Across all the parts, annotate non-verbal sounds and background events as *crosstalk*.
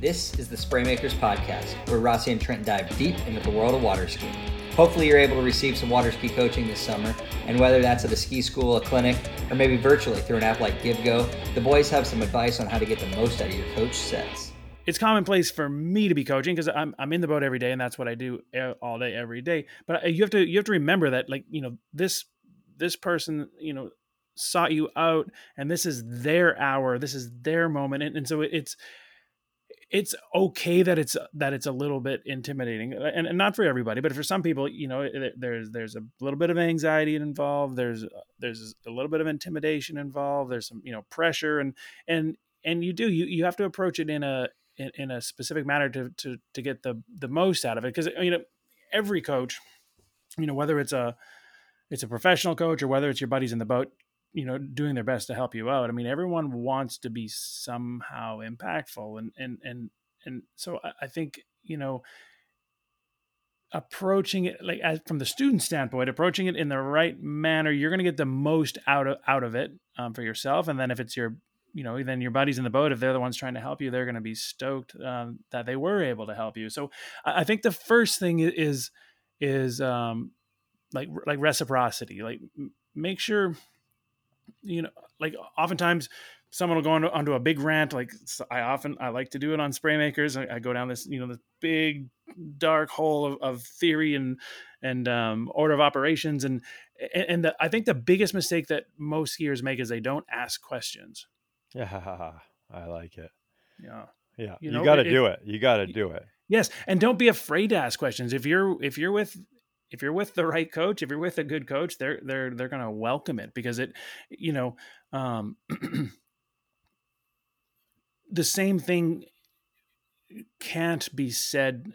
This is the Spraymakers Podcast, where Rossi and Trent dive deep into the world of water skiing. Hopefully, you're able to receive some water ski coaching this summer, and whether that's at a ski school, a clinic, or maybe virtually through an app like GiveGo, the boys have some advice on how to get the most out of your coach sets. It's commonplace for me to be coaching because I'm I'm in the boat every day, and that's what I do all day, every day. But uh, you have to you have to remember that, like you know, this this person, you know, sought you out, and this is their hour, this is their moment, and, and so it's it's okay that it's that it's a little bit intimidating and, and, not for everybody but for some people you know there's there's a little bit of anxiety involved there's there's a little bit of intimidation involved there's some you know pressure and and and you do you you have to approach it in a in, in a specific manner to to to get the the most out of it because you know every coach you know whether it's a it's a professional coach or whether it's your buddies in the boat you know doing their best to help you out. I mean everyone wants to be somehow impactful and and and and so i think you know approaching it like as, from the student standpoint approaching it in the right manner you're going to get the most out of out of it um, for yourself. And then if it's your you know then your buddies in the boat if they're the ones trying to help you they're going to be stoked um, that they were able to help you. So i think the first thing is is um like like reciprocity like make sure you know, like oftentimes someone will go on, onto a big rant. Like I often, I like to do it on Spraymakers. I, I go down this, you know, this big dark hole of, of theory and, and um, order of operations. And, and the, I think the biggest mistake that most skiers make is they don't ask questions. Yeah. *laughs* I like it. Yeah. Yeah. You, know, you got to do it. You got to do it. Yes. And don't be afraid to ask questions. If you're, if you're with if you're with the right coach, if you're with a good coach, they're they're they're going to welcome it because it, you know, um, *clears throat* the same thing can't be said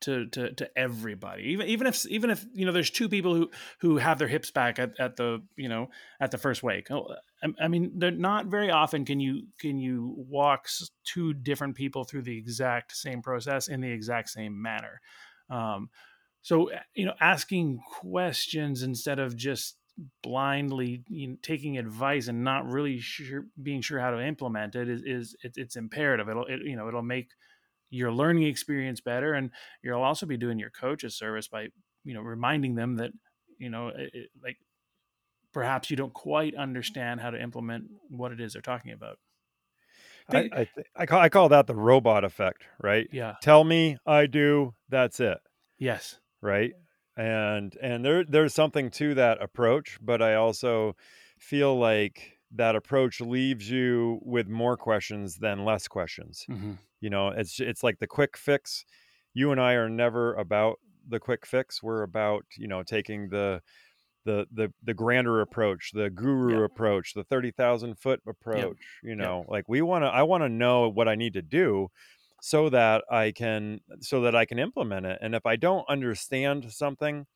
to to to everybody. Even even if even if you know there's two people who who have their hips back at, at the you know at the first wake. Oh, I, I mean they're not very often can you can you walk two different people through the exact same process in the exact same manner. Um, so eh, you know asking questions instead of just blindly you know, taking advice and not really sure being sure how to implement it is, is it, it's imperative it'll it, you know it'll make your learning experience better and you'll also be doing your coach a service by you know reminding them that you know it, like perhaps you don't quite understand how to implement what it is they're talking about I, I, th- I, call, I call that the robot effect, right? Yeah. Tell me I do, that's it. Yes right and and there there's something to that approach but i also feel like that approach leaves you with more questions than less questions mm-hmm. you know it's it's like the quick fix you and i are never about the quick fix we're about you know taking the the the the grander approach the guru yeah. approach the 30,000 foot approach yep. you know yep. like we want to i want to know what i need to do so that I can so that I can implement it. And if I don't understand something,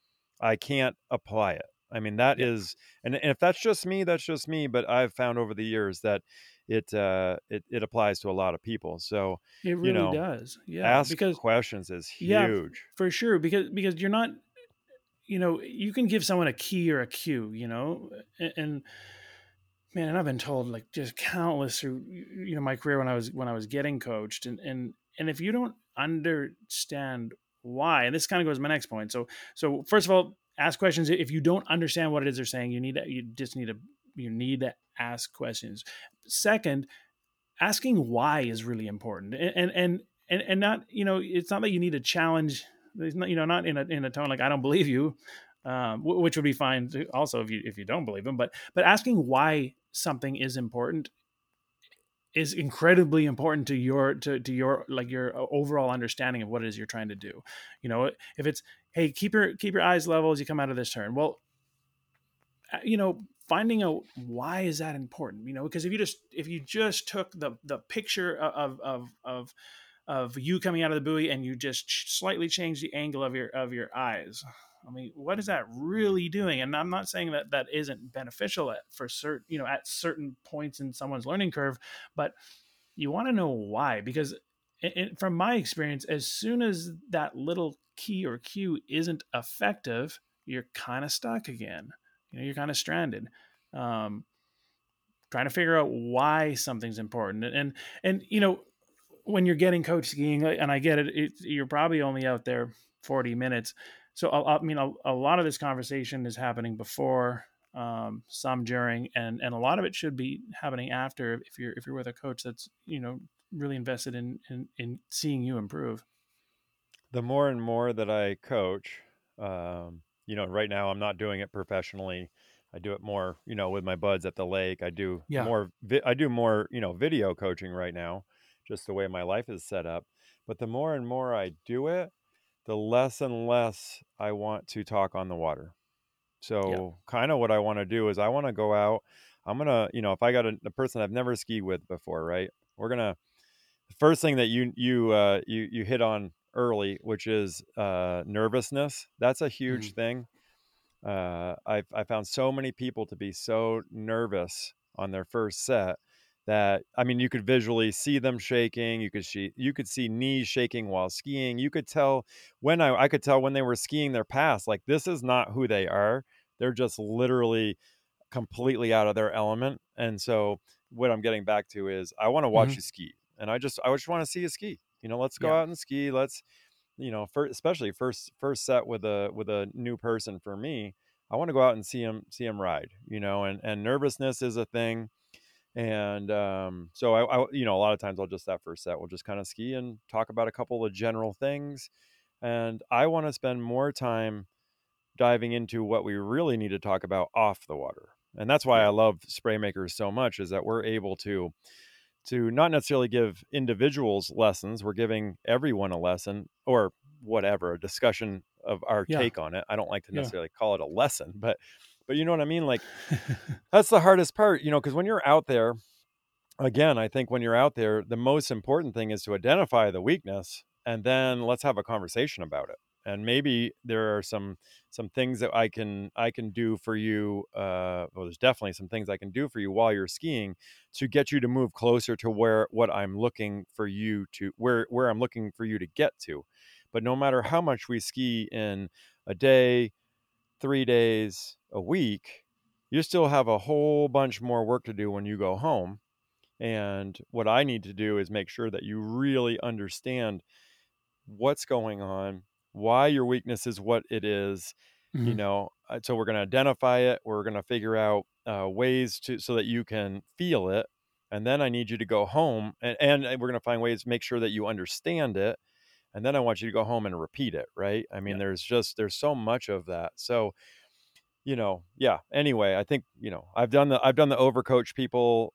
I can't apply it. I mean that yeah. is, and, and if that's just me, that's just me. But I've found over the years that it uh, it it applies to a lot of people. So it really you know, does. Yeah, ask because, questions is huge yeah, for sure. Because because you're not, you know, you can give someone a key or a cue, you know, and, and man and i've been told like just countless through you know my career when i was when i was getting coached and and and if you don't understand why and this kind of goes to my next point so so first of all ask questions. If you don't understand what it is they're saying you need to you just need to you need to ask questions. Second asking why is really important and and and and not you know it's not that you need to challenge you know not in a in a tone like i don't believe you um, which would be fine also if you if you don't believe them but but asking why something is important is incredibly important to your to, to your like your uh, overall understanding of what it is you're trying to do. You know if it's hey keep your keep your eyes level as you come out of this turn. Well uh, you know finding out why is that important you know because if you just if you just took the the picture of of of of you coming out of the buoy and you just slightly change the angle of your of your eyes I mean, what is that really doing? And I'm not saying that that isn't beneficial at for certain, you know, at certain points in someone's learning curve, but you want to know why because it, it, from my experience, as soon as that little key or cue isn't effective, you're kind of stuck again. You know, you're kind of stranded. Um, trying to figure out why something's important and and you know when you're getting coach skiing, and I get it, it you're probably only out there 40 minutes. So I, mean, a, a, lot of this conversation is happening before, um, some during, and and a lot of it should be happening after. If you're if you're with a coach that's you know really invested in in, in seeing you improve. The more and more that I coach, um, you know, right now I'm not doing it professionally. I do it more, you know, with my buds at the lake. I do yeah. more. Vi- I do more, you know, video coaching right now, just the way my life is set up. But the more and more I do it, the less and less I want to talk on the water. So, yeah. kind of what I want to do is I want to go out. I'm gonna, you know, if I got a, a, person I've never skied with before, right? We're gonna. The first thing that you you uh, you you hit on early, which is uh, nervousness. That's a huge mm-hmm. thing. Uh, I've I found so many people to be so nervous on their first set that I mean, you could visually see them shaking. You could see you could see knees shaking while skiing. You could tell when I I could tell when they were skiing their past. Like this is not who they are. They're just literally completely out of their element. And so what I'm getting back to is I want to watch mm-hmm. you ski, and I just I just want to see you ski. You know, let's go yeah. out and ski. Let's you know, for, especially first first set with a with a new person for me, I want to go out and see him see him ride. You know, and and nervousness is a thing, and um, so I, I you know a lot of times I'll just that first set we'll just kind of ski and talk about a couple of general things, and I want to spend more time diving into what we really need to talk about off the water, and that's why I love spray makers so much is that we're able to to not necessarily give individuals lessons. We're giving everyone a lesson or whatever, a discussion of our yeah. take on it. I don't like to necessarily yeah. call it a lesson, but but you know what I mean? Like *laughs* that's the hardest part, you know, because when you're out there, again, I think when you're out there, the most important thing is to identify the weakness and then let's have a conversation about it and maybe there are some some things that I can I can do for you. Uh, well, there's definitely some things I can do for you while you're skiing to get you to move closer to where what I'm looking for you to where where I'm looking for you to get to. But no matter how much we ski in a day, three days, a week, you still have a whole bunch more work to do when you go home. And what I need to do is make sure that you really understand what's going on, why your weakness is what it is, mm-hmm. you know uh, so we're going to identify it we're going to figure out uh, ways to so that you can feel it and then i need you to go home and, and we're going to find ways to make sure that you understand it and then i want you to go home and repeat it right i mean there's just there's so much of that so you know yeah anyway i think you know i've done the i've done the overcoach people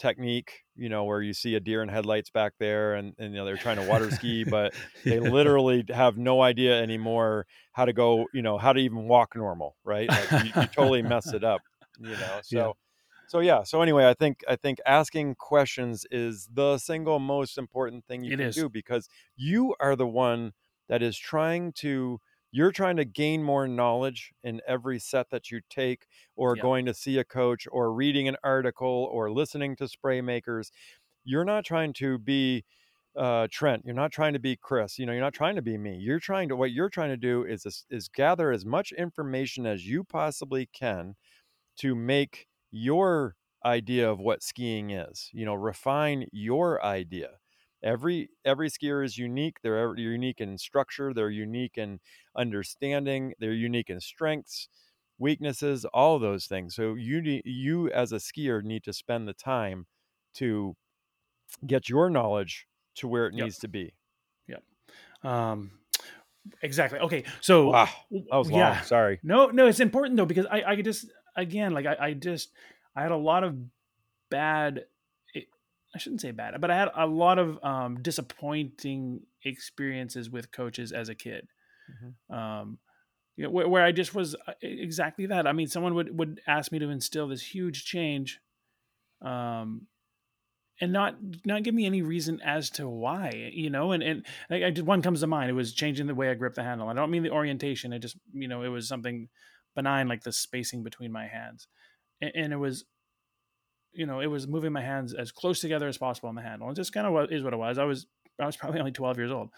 technique, you know, where you see a deer in headlights back there and, and you know, they're trying to water ski, but *laughs* they literally have no idea anymore how to go, you know, how to even walk normal, right? Like you, you totally mess it up, you know? *laughs* So, yeah. So yeah. So anyway, I think, I think asking questions is the single most important thing you it can is. do because you are the one that is trying to you're trying to gain more knowledge in every set that you take or yep. going to see a coach or reading an article or listening to spray makers you're not trying to be uh, Trent, you're not trying to be Chris, you know, you're not trying to be me. You're trying to what you're trying to do is is gather as much information as you possibly can to make your idea of what skiing is. You know, refine your idea every every skier is unique they're unique in structure they're unique in understanding they're unique in strengths weaknesses all those things so you need, you as a skier need to spend the time to get your knowledge to where it yep. needs to be yep um exactly okay so wow that was long yeah. sorry no no it's important though because i i could just again like i, I just i had a lot of bad I shouldn't say bad, but I had a lot of um, disappointing experiences with coaches as a kid. Mm-hmm. Um, you know, where, where, I just was uh, exactly that. I mean, someone would would ask me to instill this huge change, um, and not not give me any reason as to why. You know, and and I, I did one comes to mind. It was changing the way I grip the handle. I don't mean the orientation. It just you know it was something benign like the spacing between my hands, and, and it was you know, it was moving my hands as close together as possible on the handle. And just kind of what is what it was. I was I was probably only 12 years old.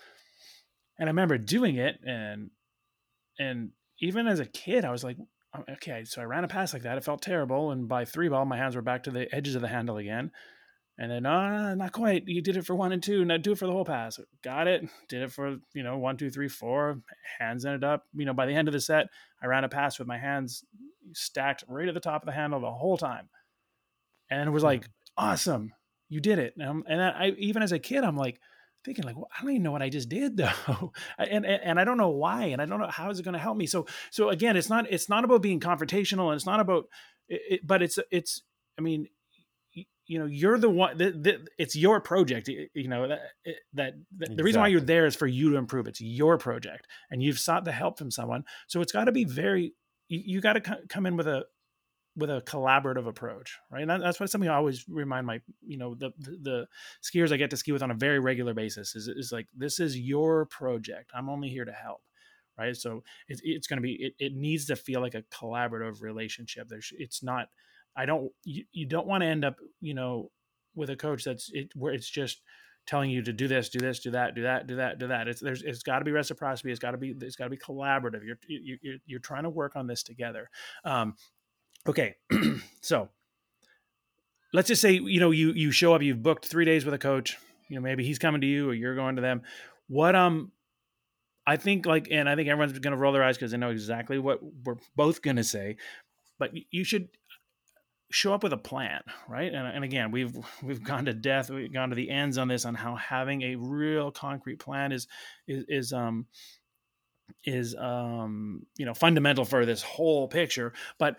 And I remember doing it and and even as a kid, I was like, oh, okay, so I ran a pass like that. It felt terrible. And by three ball, my hands were back to the edges of the handle again. And then, uh, not quite. You did it for one and two. Now do it for the whole pass. Got it. Did it for, you know, one, two, three, four. Hands ended up, you know, by the end of the set, I ran a pass with my hands stacked right at the top of the handle the whole time. And it was like, awesome. You did it. And, and I, even as a kid, I'm like, thinking like, well, I don't even know what I just did *laughs* though. and, and, and I don't know why, and I don't know how is it going to help me. So, so again, it's not, it's not about being confrontational and it's not about, it, but it's, it's, I mean, you know you're the one that, it's your project you know that, that, that exactly. the reason why you're there is for you to improve. It's your project and you've sought the help from someone. So it's got to be very you, you got to come in with a with a collaborative approach right? And that's what something i always remind my you know the, the, the skiers i get to ski with on a very regular basis is, is like this is your project. I'm only here to help right? So it's, it's going to be it, it needs to feel like a collaborative relationship. There's it's not I don't you, you don't want to end up, you know, with a coach that's it where it's just telling you to do this, do this, do that, do that, do that, do that. It's there's it's got to be reciprocity. It's got to be it's got to be collaborative. You're you, you're you're trying to work on this together. Um, okay, *clears throat* so let's just say you know you you show up. You've booked three days with a coach. You know maybe he's coming to you or you're going to them. What um I think like, and I think everyone's going to roll their eyes because they know exactly what we're both going to say. But you should show up with a plan right? And, and again we've we've gone to death we've gone to the ends on this on how having a real concrete plan is is, is um is um you know fundamental for this whole picture. But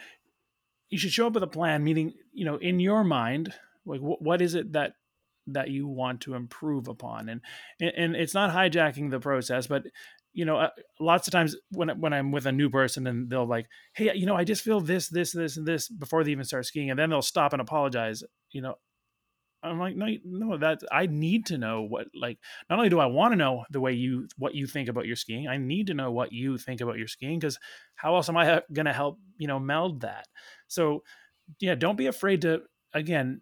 you should show up with a plan meaning you know in your mind like wh- what is it that that you want to improve upon? And and it's not hijacking the process but you know, uh, lots of times when when I'm with a new person and they'll like, hey, you know, I just feel this, this, this, and this before they even start skiing, and then they'll stop and apologize. You know, I'm like, no, no, that I need to know what like. Not only do I want to know the way you what you think about your skiing, I need to know what you think about your skiing because how else am I going to help you know meld that? So, yeah, don't be afraid to again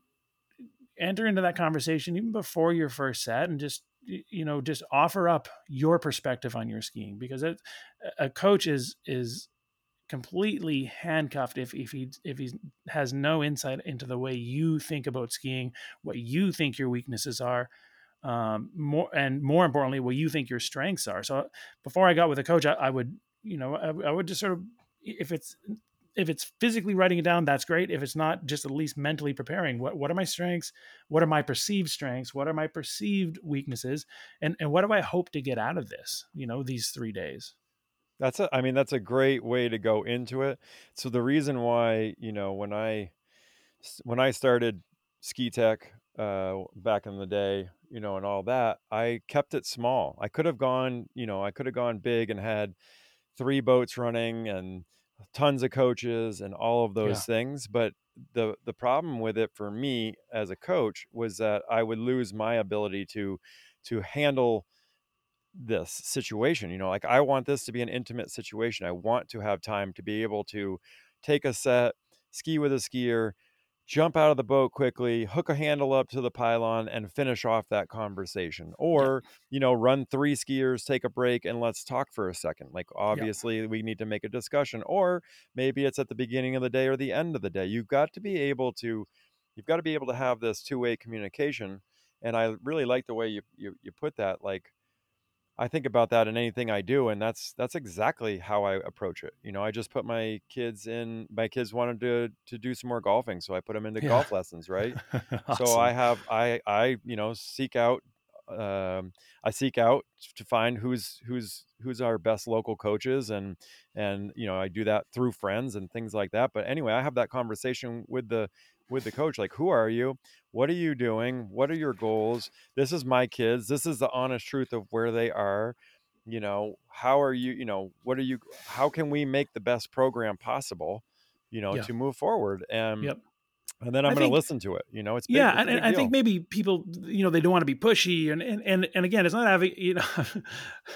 enter into that conversation even before your first set and just you know just offer up your perspective on your skiing because it, a coach is is completely handcuffed if if he if he has no insight into the way you think about skiing what you think your weaknesses are um, more and more importantly what you think your strengths are. So before i got with a coach i, I would you know I, I would just sort of if it's if it's physically writing it down, that's great. If it's not, just at least mentally preparing. What what are my strengths? What are my perceived strengths? What are my perceived weaknesses? And and what do I hope to get out of this? You know, these three days. That's a, I mean, that's a great way to go into it. So the reason why, you know, when I when I started ski tech uh, back in the day, you know, and all that, I kept it small. I could have gone, you know, I could have gone big and had three boats running and tons of coaches and all of those yeah. things but the the problem with it for me as a coach was that I would lose my ability to to handle this situation you know like I want this to be an intimate situation I want to have time to be able to take a set ski with a skier jump out of the boat quickly, hook a handle up to the pylon, and finish off that conversation. Or, yeah. you know, run three skiers, take a break, and let's talk for a second. Like, obviously, yeah. we need to make a discussion. Or maybe it's at the beginning of the day or the end of the day. You've got to be able to, you've got to be able to have this two way communication. And I really like the way you, you, you put that. Like, I think about that in anything I do, and that's that's exactly how I approach it. You know, I just put my kids in. My kids wanted to to do some more golfing, so I put them into yeah. golf lessons. Right. awesome. *laughs* So I have I I you know seek out um, I seek out to find who's who's who's our best local coaches and and you know I do that through friends and things like that. But anyway, I have that conversation with the with the coach like who are you? What are you doing? What are your goals? This is my kids. This is the honest truth of where they are. You know how are you you know what are you how can we make the best program possible you know yeah. to move forward? And yep. and then i'm going to listen to it you know it's big, yeah it's and, i think maybe people you know they don't want to be pushy and and and, and again it's not having you know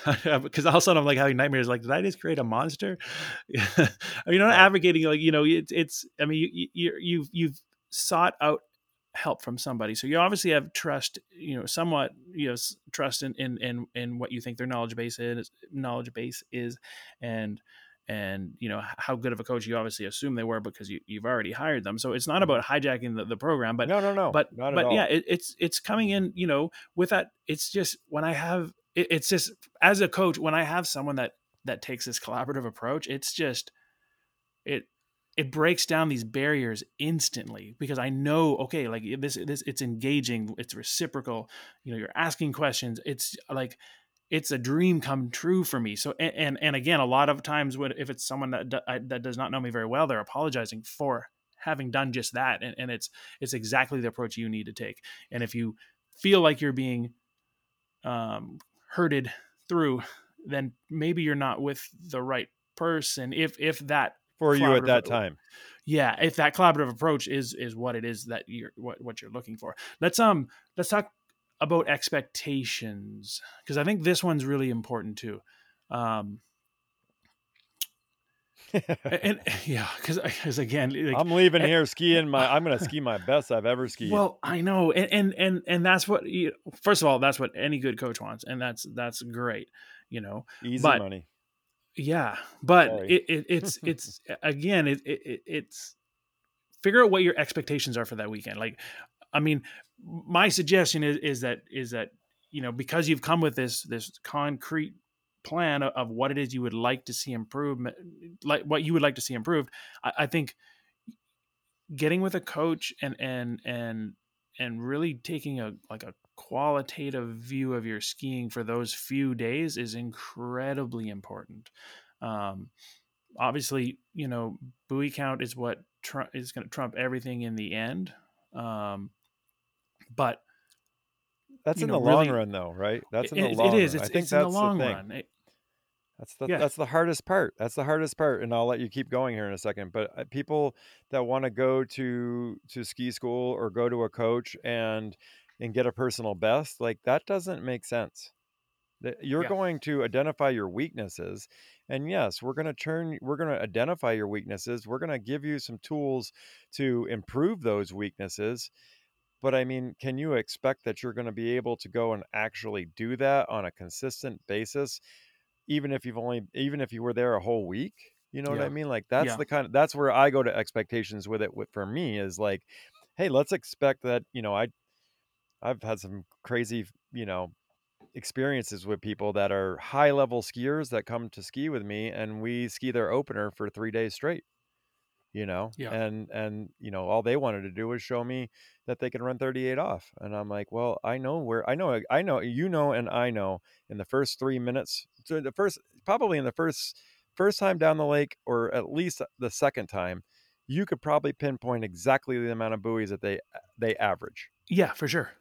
*laughs* because all of a sudden i'm like having nightmares like did i just create a monster? *laughs* I mean i'm not advocating like you know it's it's i mean you, you you've you've sought out help from somebody. So you obviously have trust, you know, somewhat, you know, trust in, in, in, in what you think their knowledge base is, knowledge base is, and, and you know how good of a coach you obviously assume they were because you, you've already hired them. So it's not about hijacking the, the program but no no no. but but yeah it, it's it's coming in you know with that it's just when i have it, it's just as a coach when i have someone that that takes this collaborative approach it's just it it breaks down these barriers instantly because I know okay like this this it's engaging it's reciprocal you know you're asking questions it's like it's a dream come true for me. So and and, again a lot of times when if it's someone that that does not know me very well they're apologizing for having done just that and, and it's it's exactly the approach you need to take. And if you feel like you're being um herded through then maybe you're not with the right person. If if that for you at that time. Yeah, if that collaborative approach is is what it is that you're what what you're looking for. Let's um let's talk about expectations because I think this one's really important too. Um, and *laughs* *laughs* yeah, because because again, like, I'm leaving and, here skiing my. I'm going *laughs* to ski my best I've ever skied. Well, I know, and and and, and that's what. You, first of all, that's what any good coach wants, and that's that's great. You know, easy but, money yeah but it, it, it's *laughs* it's again it, it it's figure out what your expectations are for that weekend like i mean my suggestion is is that is that you know because you've come with this this concrete plan of, of what it is you would like to see improvement like what you would like to see improved I, I think getting with a coach and and and and really taking a like a qualitative view of your skiing for those few days is incredibly important. Um, obviously, you know, buoy count is what tr- is going to trump everything in the end. Um, but that's in know, the long really, run, though, right? That's in the long. It is. It's, I think it's that's in the long the run. It, that's the yeah. that's the hardest part. That's the hardest part, and I'll let you keep going here in a second. But uh, people that want to go to to ski school or go to a coach and and get a personal best, like that doesn't make sense. You're yeah. going to identify your weaknesses. And yes, we're going to turn, we're going to identify your weaknesses. We're going to give you some tools to improve those weaknesses. But I mean, can you expect that you're going to be able to go and actually do that on a consistent basis, even if you've only, even if you were there a whole week? You know yeah. what I mean? Like that's yeah. the kind of, that's where I go to expectations with it. With For me is like, hey, let's expect that, you know, I, I've had some crazy, you know, experiences with people that are high level skiers that come to ski with me and we ski their opener for 3 days straight. You know, yeah. and and you know all they wanted to do was show me that they can run 38 off, and I'm like, well, I know where I know I know you know and I know in the first three minutes, so the first probably in the first first time down the lake or at least the second time, you could probably pinpoint exactly the amount of buoys that they they average. Yeah, for sure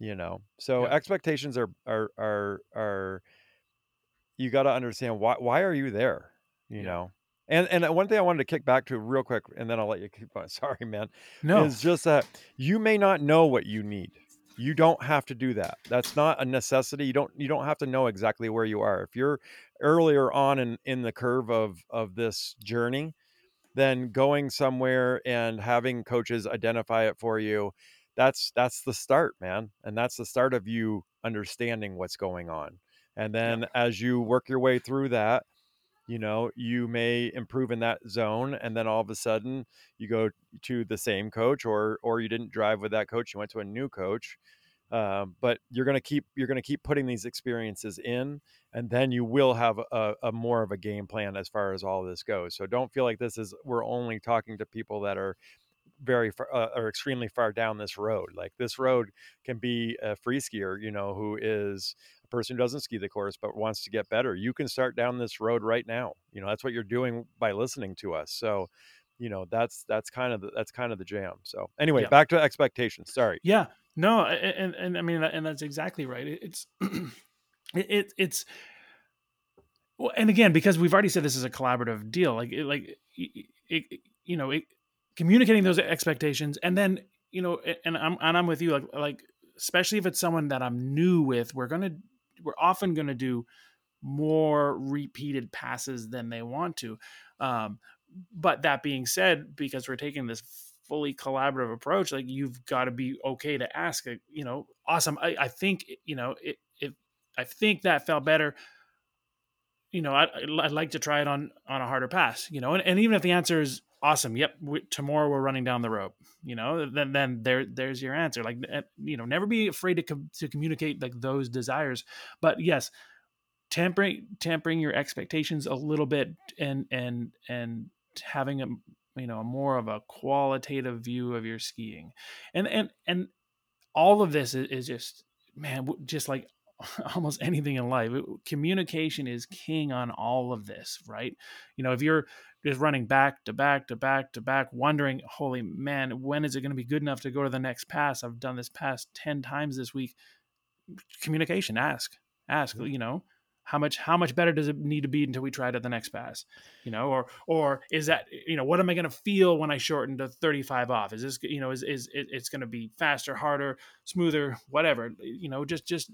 you know so yeah. expectations are are are are you got to understand why why are you there you yeah. know? And and uh, one thing i wanted to kick back to real quick and then i'll let you keep on *laughs* sorry man no. it's just that you may not know what you need. You don't have to do that. That's not a necessity. You don't you don't have to know exactly where you are. If you're earlier on in in the curve of of this journey then going somewhere and having coaches identify it for you that's that's the start man and that's the start of you understanding what's going on and then yeah. as you work your way through that you know you may improve in that zone and then all of a sudden you go to the same coach or or you didn't drive with that coach you went to a new coach um, but you're going to keep you're going to keep putting these experiences in and then you will have a, a, more of a game plan as far as all this goes so don't feel like this is we're only talking to people that are very far uh, or extremely far down this road. Like this road can be a free skier, you know, who is a person who doesn't ski the course but wants to get better. You can start down this road right now. You know, that's what you're doing by listening to us. So, you know, that's that's kind of the, that's kind of the jam. So, anyway, yeah. back to expectations. Sorry. Yeah. No, and and I mean, and that's exactly right. It's *clears throat* it, it's well, and again, because we've already said this is a collaborative deal, like it, like it, it, you know, it, communicating those expectations. And then you know and i'm and i'm with you like like especially if it's someone that i'm new with we're gonna we're often gonna do more repeated passes than they want to. Um, but that being said because we're taking this fully collaborative approach like you've got to be okay to ask you know awesome i, I think you know it, it i think that felt better. You know, I, I'd like to try it on on a harder pass, you know, and, and even if the answer is awesome, yep, we, tomorrow we're running down the rope, you know, then then there there's your answer. Like, eh, you know, never be afraid to com- to communicate like those desires, but yes, tampering tempering your expectations a little bit and and and having a you know more of a qualitative view of your skiing, and and and all of this is, is just man, just like *laughs* almost anything in life communication is king on all of this right? You know if you're just running back to back to back to back wondering holy man when is it going to be good enough to go to the next pass? I've done this pass 10 times this week. Communication ask ask mm-hmm. you know how much how much better does it need to be until we try it at the next pass? You know or or is that you know what am i going to feel when i shorten to 35 off? Is this you know is is it, it's going to be faster harder smoother whatever you know just just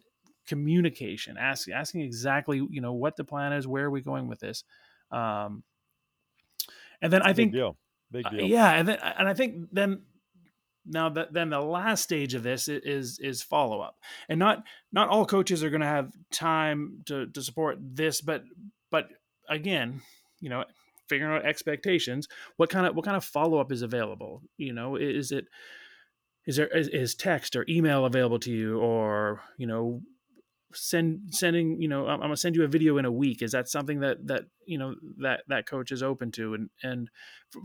communication asking asking exactly you know what the plan is where are we going with this um and then i Big think deal. Big uh, deal. yeah and then and i think then now that then the last stage of this is is follow up and not not all coaches are going to have time to to support this but but again you know figuring out expectations what kind of what kind of follow up is available you know is it is there is, is text or email available to you or you know send sending you know i'm gonna send you a video in a week. Is that something that that you know that that coach is open to? And and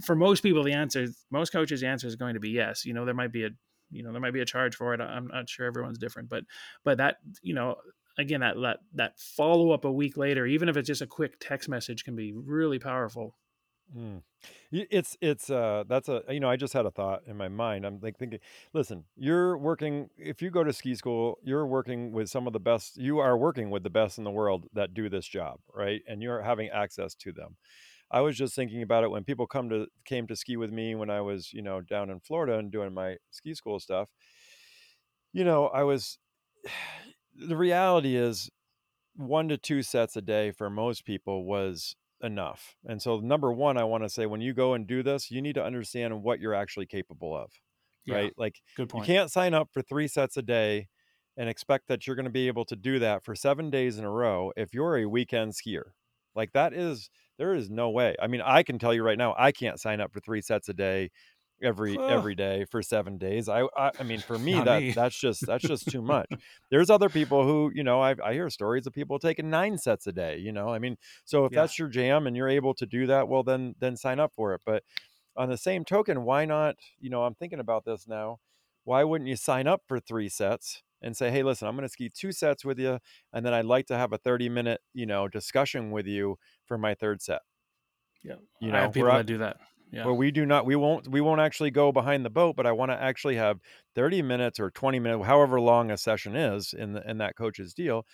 for most people the answer most coaches the answer is going to be yes. You know there might be a you know there might be a charge for it. I'm not sure everyone's different but but that you know again that that that follow up a week later even if it's just a quick text message can be really powerful Mm. It's it's uh that's a you know I just had a thought in my mind. I'm like thinking, listen, you're working if you go to ski school, you're working with some of the best. You are working with the best in the world that do this job, right? And you're having access to them. I was just thinking about it when people come to came to ski with me when I was you know down in Florida and doing my ski school stuff. You know, I was. *sighs* The reality is, one to two sets a day for most people was enough. And so, number one, I want to say when you go and do this, you need to understand what you're actually capable of, yeah, right? Like, good point you can't sign up for three sets a day and expect that you're going to be able to do that for seven days in a row if you're a weekend skier. Like, that is, there is no way. I mean, I can tell you right now, I can't sign up for three sets a day every every day for seven days. I I, I mean, for *laughs* me that me. that's just that's just too much. *laughs* There's other people who you know I I hear stories of people taking nine sets a day. You know, I mean, so if yeah. that's your jam and you're able to do that, well then then sign up for it. But on the same token, why not? You know, I'm thinking about this now. Why wouldn't you sign up for three sets? and say, "Hey, listen, I'm going to ski two sets with you, and then I'd like to have a 30 minute, you know, discussion with you for my third set." Yeah, you know, I have people that do that yeah. where we do not we won't we won't actually go behind the boat but i want to actually have 30 minutes or 20 minutes however long a session is in the, in that coach's deal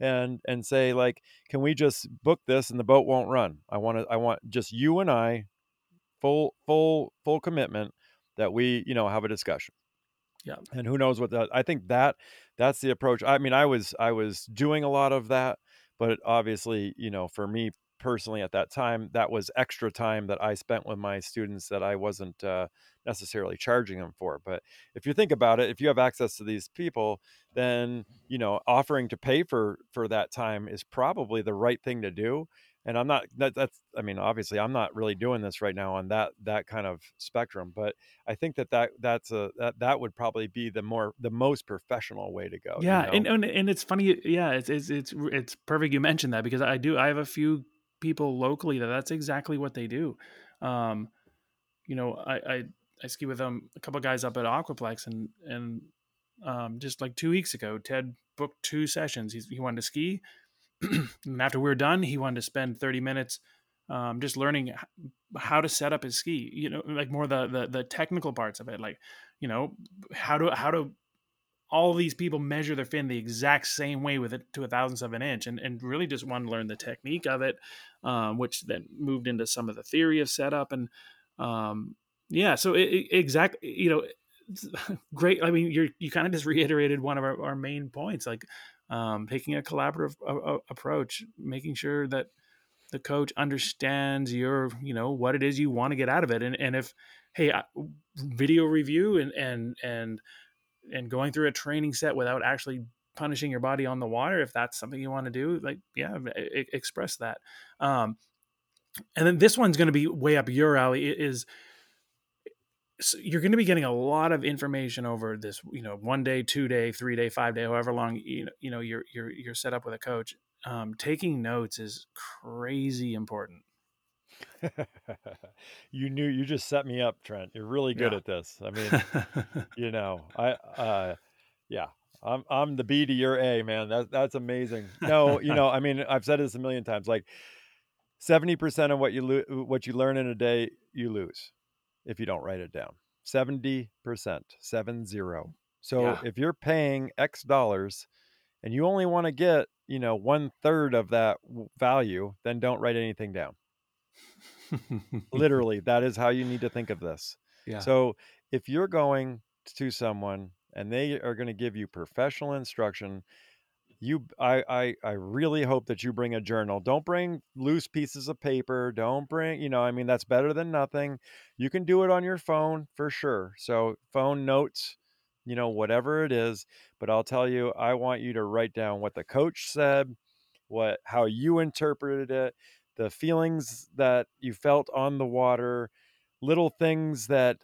and and say like can we just book this and the boat won't run? I want to i want just you and i full full full commitment that we you know have a discussion. Yeah. And who knows what that i think that that's the approach i mean i was i was doing a lot of that but obviously you know for me personally at that time that was extra time that i spent with my students that i wasn't uh, necessarily charging them for but if you think about it if you have access to these people then you know offering to pay for for that time is probably the right thing to do and i'm not that, that's i mean obviously i'm not really doing this right now on that that kind of spectrum but i think that that that's a that, that would probably be the more the most professional way to go yeah you know? and, and and it's funny yeah it's, it's it's it's perfect you mentioned that because i do i have a few people locally that that's exactly what they do. Um, you know, I, I, I ski with um, a couple guys up at Aquaplex and, and um, just like two weeks ago, Ted booked two sessions. He's, he wanted to ski. *clears throat* and after we are done, he wanted to spend 30 minutes um, just learning how to set up his ski, you know, like more the, the, the technical parts of it. Like, you know, how to, how to all these people measure their fin the exact same way with it to a thousandth of an inch and, and really just wanted to learn the technique of it um, which then moved into some of the theory of setup and um, yeah so it, it, exactly you know *laughs* great i mean you're you kind of just reiterated one of our, our main points like um, taking a collaborative uh, approach making sure that the coach understands your you know what it is you want to get out of it. And, and if hey video review and and and and going through a training set without actually punishing your body on the water if that's something you want to do like yeah express that. Um and then this one's going to be way up your alley it is so you're going to be getting a lot of information over this you know one day two day three day five day however long you know, you know you're you're you're set up with a coach. Um, taking notes is crazy important *laughs* you knew you just set me up trent. You're really good yeah. at this. I mean *laughs* you know i uh yeah i'm i'm the b to your a man. That, that's amazing. No you know i mean i've said this a million times like 70% of what you lo- what you learn in a day you lose if you don't write it down. 70% 7 0 so yeah. if you're paying x dollars and you only want to get you know one third of that value then don't write anything down *laughs* literally that is how you need to think of this. Yeah. so if you're going to someone and they are going to give you professional instruction you I, I i really hope that you bring a journal. Don't bring loose pieces of paper. Don't bring you know i mean that's better than nothing. You can do it on your phone for sure. So phone notes you know whatever it is but i'll tell you i want you to write down what the coach said what how you interpreted it the feelings that you felt on the water little things that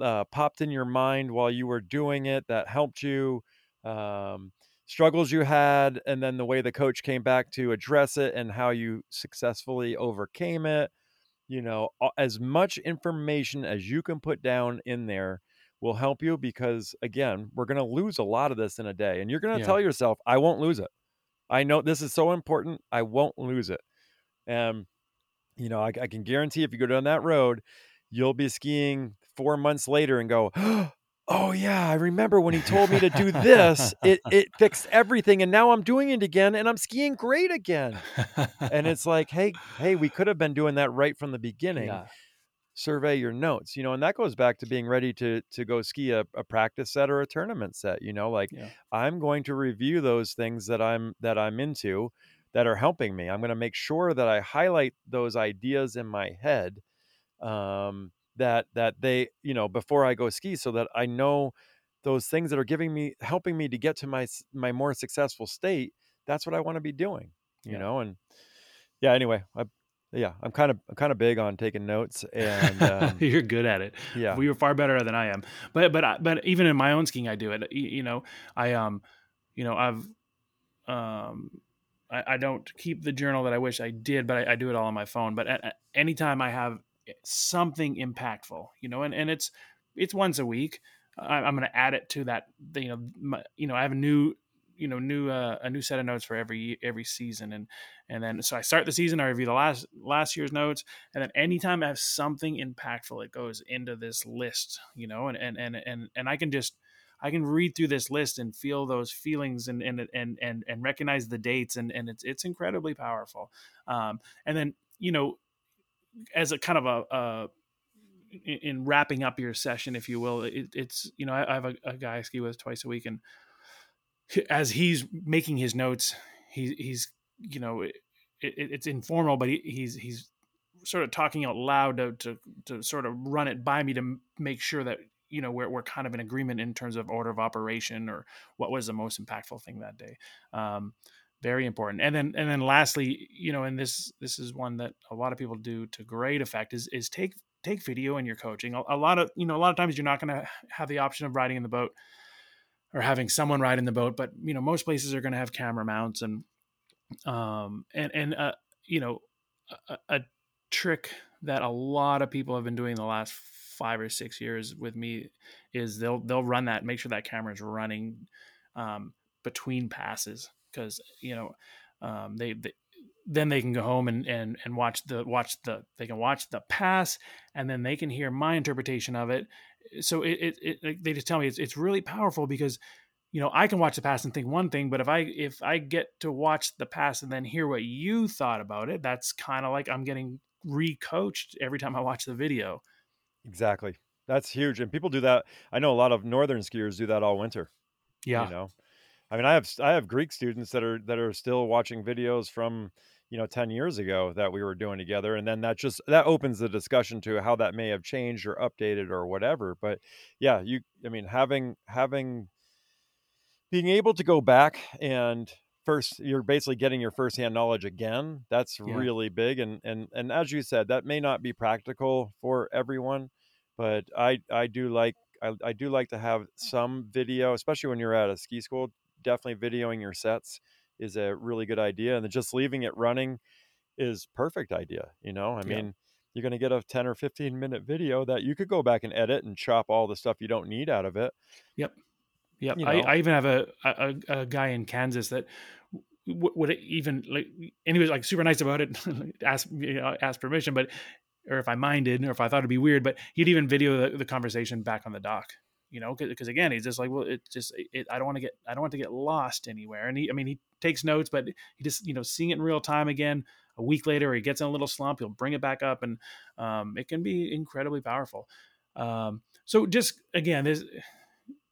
uh, popped in your mind while you were doing it that helped you um, struggles you had and then the way the coach came back to address it and how you successfully overcame it you know as much information as you can put down in there will help you because again we're going to lose a lot of this in a day and you're going to yeah. tell yourself i won't lose it i know this is so important i won't lose it and you know I, I can guarantee if you go down that road you'll be skiing four months later and go *gasps* oh yeah, I remember when he told me to do this. it *laughs* it fixed everything, and now I'm doing it again, and I'm skiing great again. and it's like, hey, hey, we could have been doing that right from the beginning. Yeah. Survey your notes, you know, and that goes back to being ready to to go ski a, a practice set or a tournament set. You know, like yeah. I'm going to review those things that I'm that I'm into that are helping me. I'm going to make sure that I highlight those ideas in my head um, that that they you know before I go ski so that I know those things that are giving me helping me to get to my my more successful state that's what I want to be doing you yeah. know and yeah anyway I yeah I'm kind of I'm kind of big on taking notes and *laughs* um, you're good at it yeah well, you're far better than I am but but but even in my own skiing I do it you, you know I um you know I've um I, I, don't keep the journal that I wish I did, but I, I do it all on my phone. But at, at anytime I have something impactful, you know, and, and it's it's once a week. I, am going to add it to that. You know, my, you know, I have a new, you know, new uh, a new set of notes for every every season, and and then so I start the season, I review the last last year's notes, and then anytime I have something impactful, it goes into this list, you know, and and and and and I can just I can read through this list and feel those feelings and and and and, and recognize the dates and and it's it's incredibly powerful. Um, and then you know as a kind of a, a in, in, wrapping up your session, if you will, it, it's you know I, I have a, a, guy I ski with twice a week, and as he's making his notes, he, he's you know it, it, it's informal, but he, he's he's sort of talking out loud to, to to sort of run it by me to make sure that you know we're we're kind of in agreement in terms of order of operation or what was the most impactful thing that day. Um, very important and then and then lastly you know and this this is one that a lot of people do to great effect is is take take video in your coaching a, a lot of you know a lot of times you're not going to have the option of riding in the boat or having someone ride in the boat but you know most places are going to have camera mounts and um and and uh you know a, a trick that a lot of people have been doing the last five or six years with me is they'll they'll run that make sure that camera is running um, between passes because you know um, they, they, then they can go home and, and and watch the watch the they can watch the pass and then they can hear my interpretation of it. So it, it, it they just tell me it's, it's really powerful because you know i can watch the pass and think one thing but if i if i get to watch the pass and then hear what you thought about it that's kind of like i'm getting recoached every time i watch the video exactly. That's huge and people do that i know a lot of northern skiers do that all winter yeah. you know? I mean, I have I have Greek students that are that are still watching videos from you know 10 years ago that we were doing together and then that just that opens the discussion to how that may have changed or updated or whatever but yeah you i mean having having being able to go back and first you're basically getting your firsthand knowledge again that's yeah. really big and and and as you said that may not be practical for everyone but i i do like I, I do like to have some video especially when you're at a ski school definitely videoing your sets is a really good idea and then just leaving it running is perfect idea you know i yeah. mean you're going to get a 10 or 15 minute video that you could go back and edit and chop all the stuff you don't need out of it yep yep you know. I, I, even have a, a, a guy in kansas that would even like and he was like super nice about it *laughs* ask you know, ask permission but or if i minded or if i thought it'd be weird but he'd even video the, the conversation back on the dock you know because again he's just like well it just it, i don't want to get i don't want to get lost anywhere. And he i mean he takes notes but he just you know seeing it in real time again a week later he gets in a little slump he'll bring it back up and um, it can be incredibly powerful. Um, so just again there's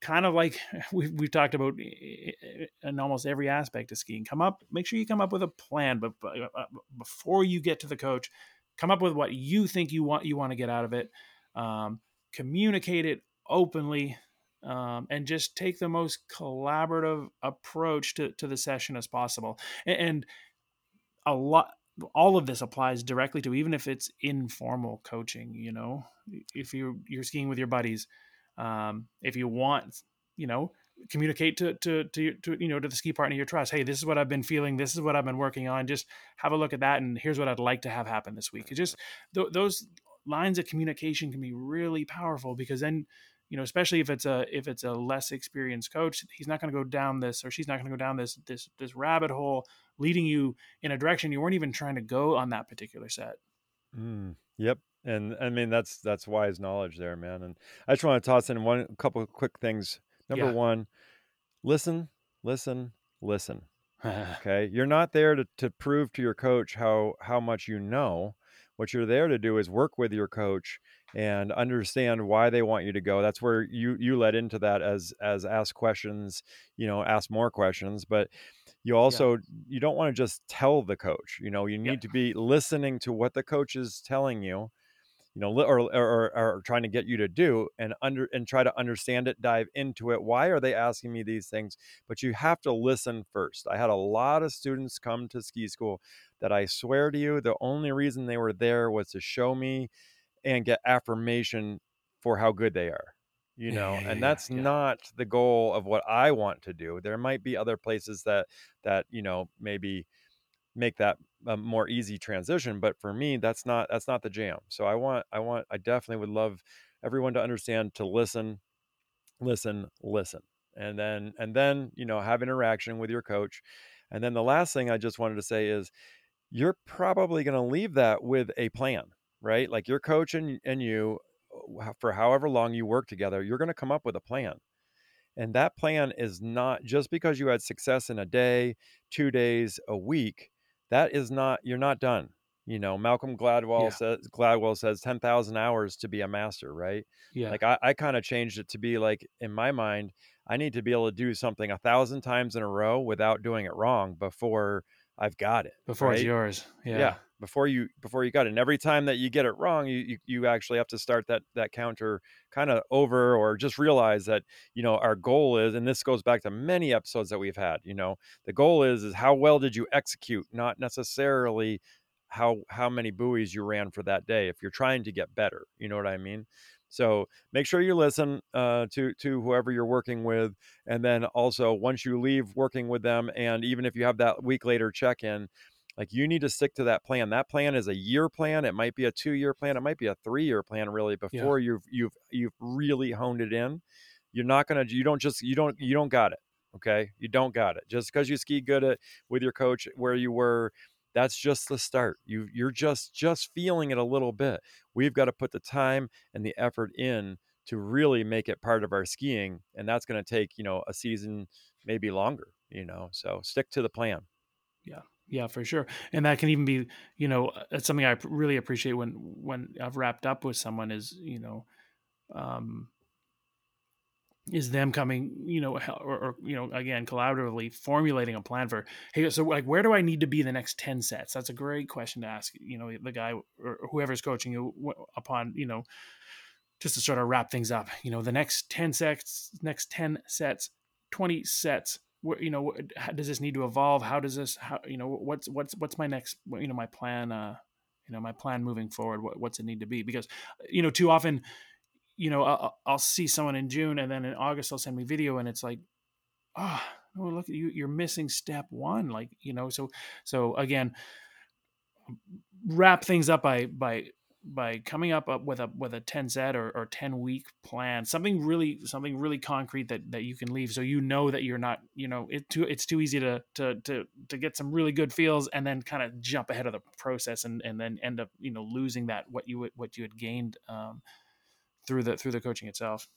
kind of like *laughs* we've, we've talked about in almost every aspect of skiing. Come up make sure you come up with a plan but, but uh, before you get to the coach come up with what you think you want you want to get out of it um, communicate it openly um, and just take the most collaborative approach to, to the session as possible. And, and a lot all of this applies directly to even if it's informal coaching you know? If you're you're skiing with your buddies um, if you want, you know, communicate to, to, to, to, you know, to the ski partner you trust. Hey, this is what I've been feeling. This is what I've been working on. Just have a look at that. And here's what I'd like to have happen this week. It just th- those lines of communication can be really powerful because then, you know, especially if it's a, if it's a less experienced coach, he's not going to go down this, or she's not going to go down this, this, this rabbit hole leading you in a direction you weren't even trying to go on that particular set. Mm, yep and I mean that's that's wise knowledge there, man. And I just want to toss in one couple of quick things. Number yeah. one, listen, listen, listen. *laughs* okay, you're not there to to prove to your coach how how much you know. What you're there to do is work with your coach and understand why they want you to go. That's where you you led into that as as ask questions, you know, ask more questions, but you also yeah. you don't want to just tell the coach. You know, you need yeah. to be listening to what the coach is telling you you know or, or, or trying to get you to do and under and try to understand it dive into it why are they asking me these things? But you have to listen first. I had a lot of students come to ski school that i swear to you the only reason they were there was to show me and get affirmation for how good they are you know yeah, yeah, and that's yeah. not the goal of what i want to do. There might be other places that that you know maybe make that a more easy transition but for me that's not that's not the jam. So i want i want i definitely would love everyone to understand to listen listen listen. And then and then you know have interaction with your coach. And then the last thing i just wanted to say is you're probably going to leave that with a plan right? Like your coach and, and you uh, for however long you work together you're going to come up with a plan. And that plan is not just because you had success in a day two days a week that is not you're not done you know malcolm gladwell yeah. says gladwell says 10,000 hours to be a master right yeah like i, I kind of changed it to be like in my mind i need to be able to do something a thousand times in a row without doing it wrong before i've got it before right? it's yours yeah. yeah before you before you got it and every time that you get it wrong you you, you actually have to start that that counter kind of over or just realize that you know our goal is and this goes back to many episodes that we've had you know the goal is is how well did you execute not necessarily how how many buoys you ran for that day if you're trying to get better you know what i mean so make sure you listen uh, to to whoever you're working with, and then also once you leave working with them, and even if you have that week later check in, like you need to stick to that plan. That plan is a year plan it might be a two year plan it might be a three year plan really before yeah. you've you've you've really honed it in. You're not gonna you don't just you don't you don't got it okay? You don't got it. Just because you ski good at with your coach where you were that's just the start. You you're just just feeling it a little bit. We've got to put the time and the effort in to really make it part of our skiing and that's going to take you know a season maybe longer you know so stick to the plan. Yeah yeah for sure and that can even be you know it's something i really appreciate when when i've wrapped up with someone is you know um is them coming you know or, or, you know again collaboratively formulating a plan for hey so like where do i need to be the next 10 sets that's a great question to ask you know the guy or whoever's coaching you upon you know just to sort of wrap things up you know the next 10 sets next 10 sets 20 sets where you know how does this need to evolve how does this how you know what's what's what's my next you know my plan uh you know my plan moving forward what, what's it need to be because you know too often you know I'll, I'll see someone in june and then in august they'll send me video and it's like oh, oh look you you're missing step one like you know so so again wrap things up by by by coming up with a with a 10 set or, or 10 week plan something really something really concrete that that you can leave so you know that you're not you know it too it's too easy to to to to get some really good feels and then kind of jump ahead of the process and and then end up you know losing that what you what you had gained um, through the through the coaching itself.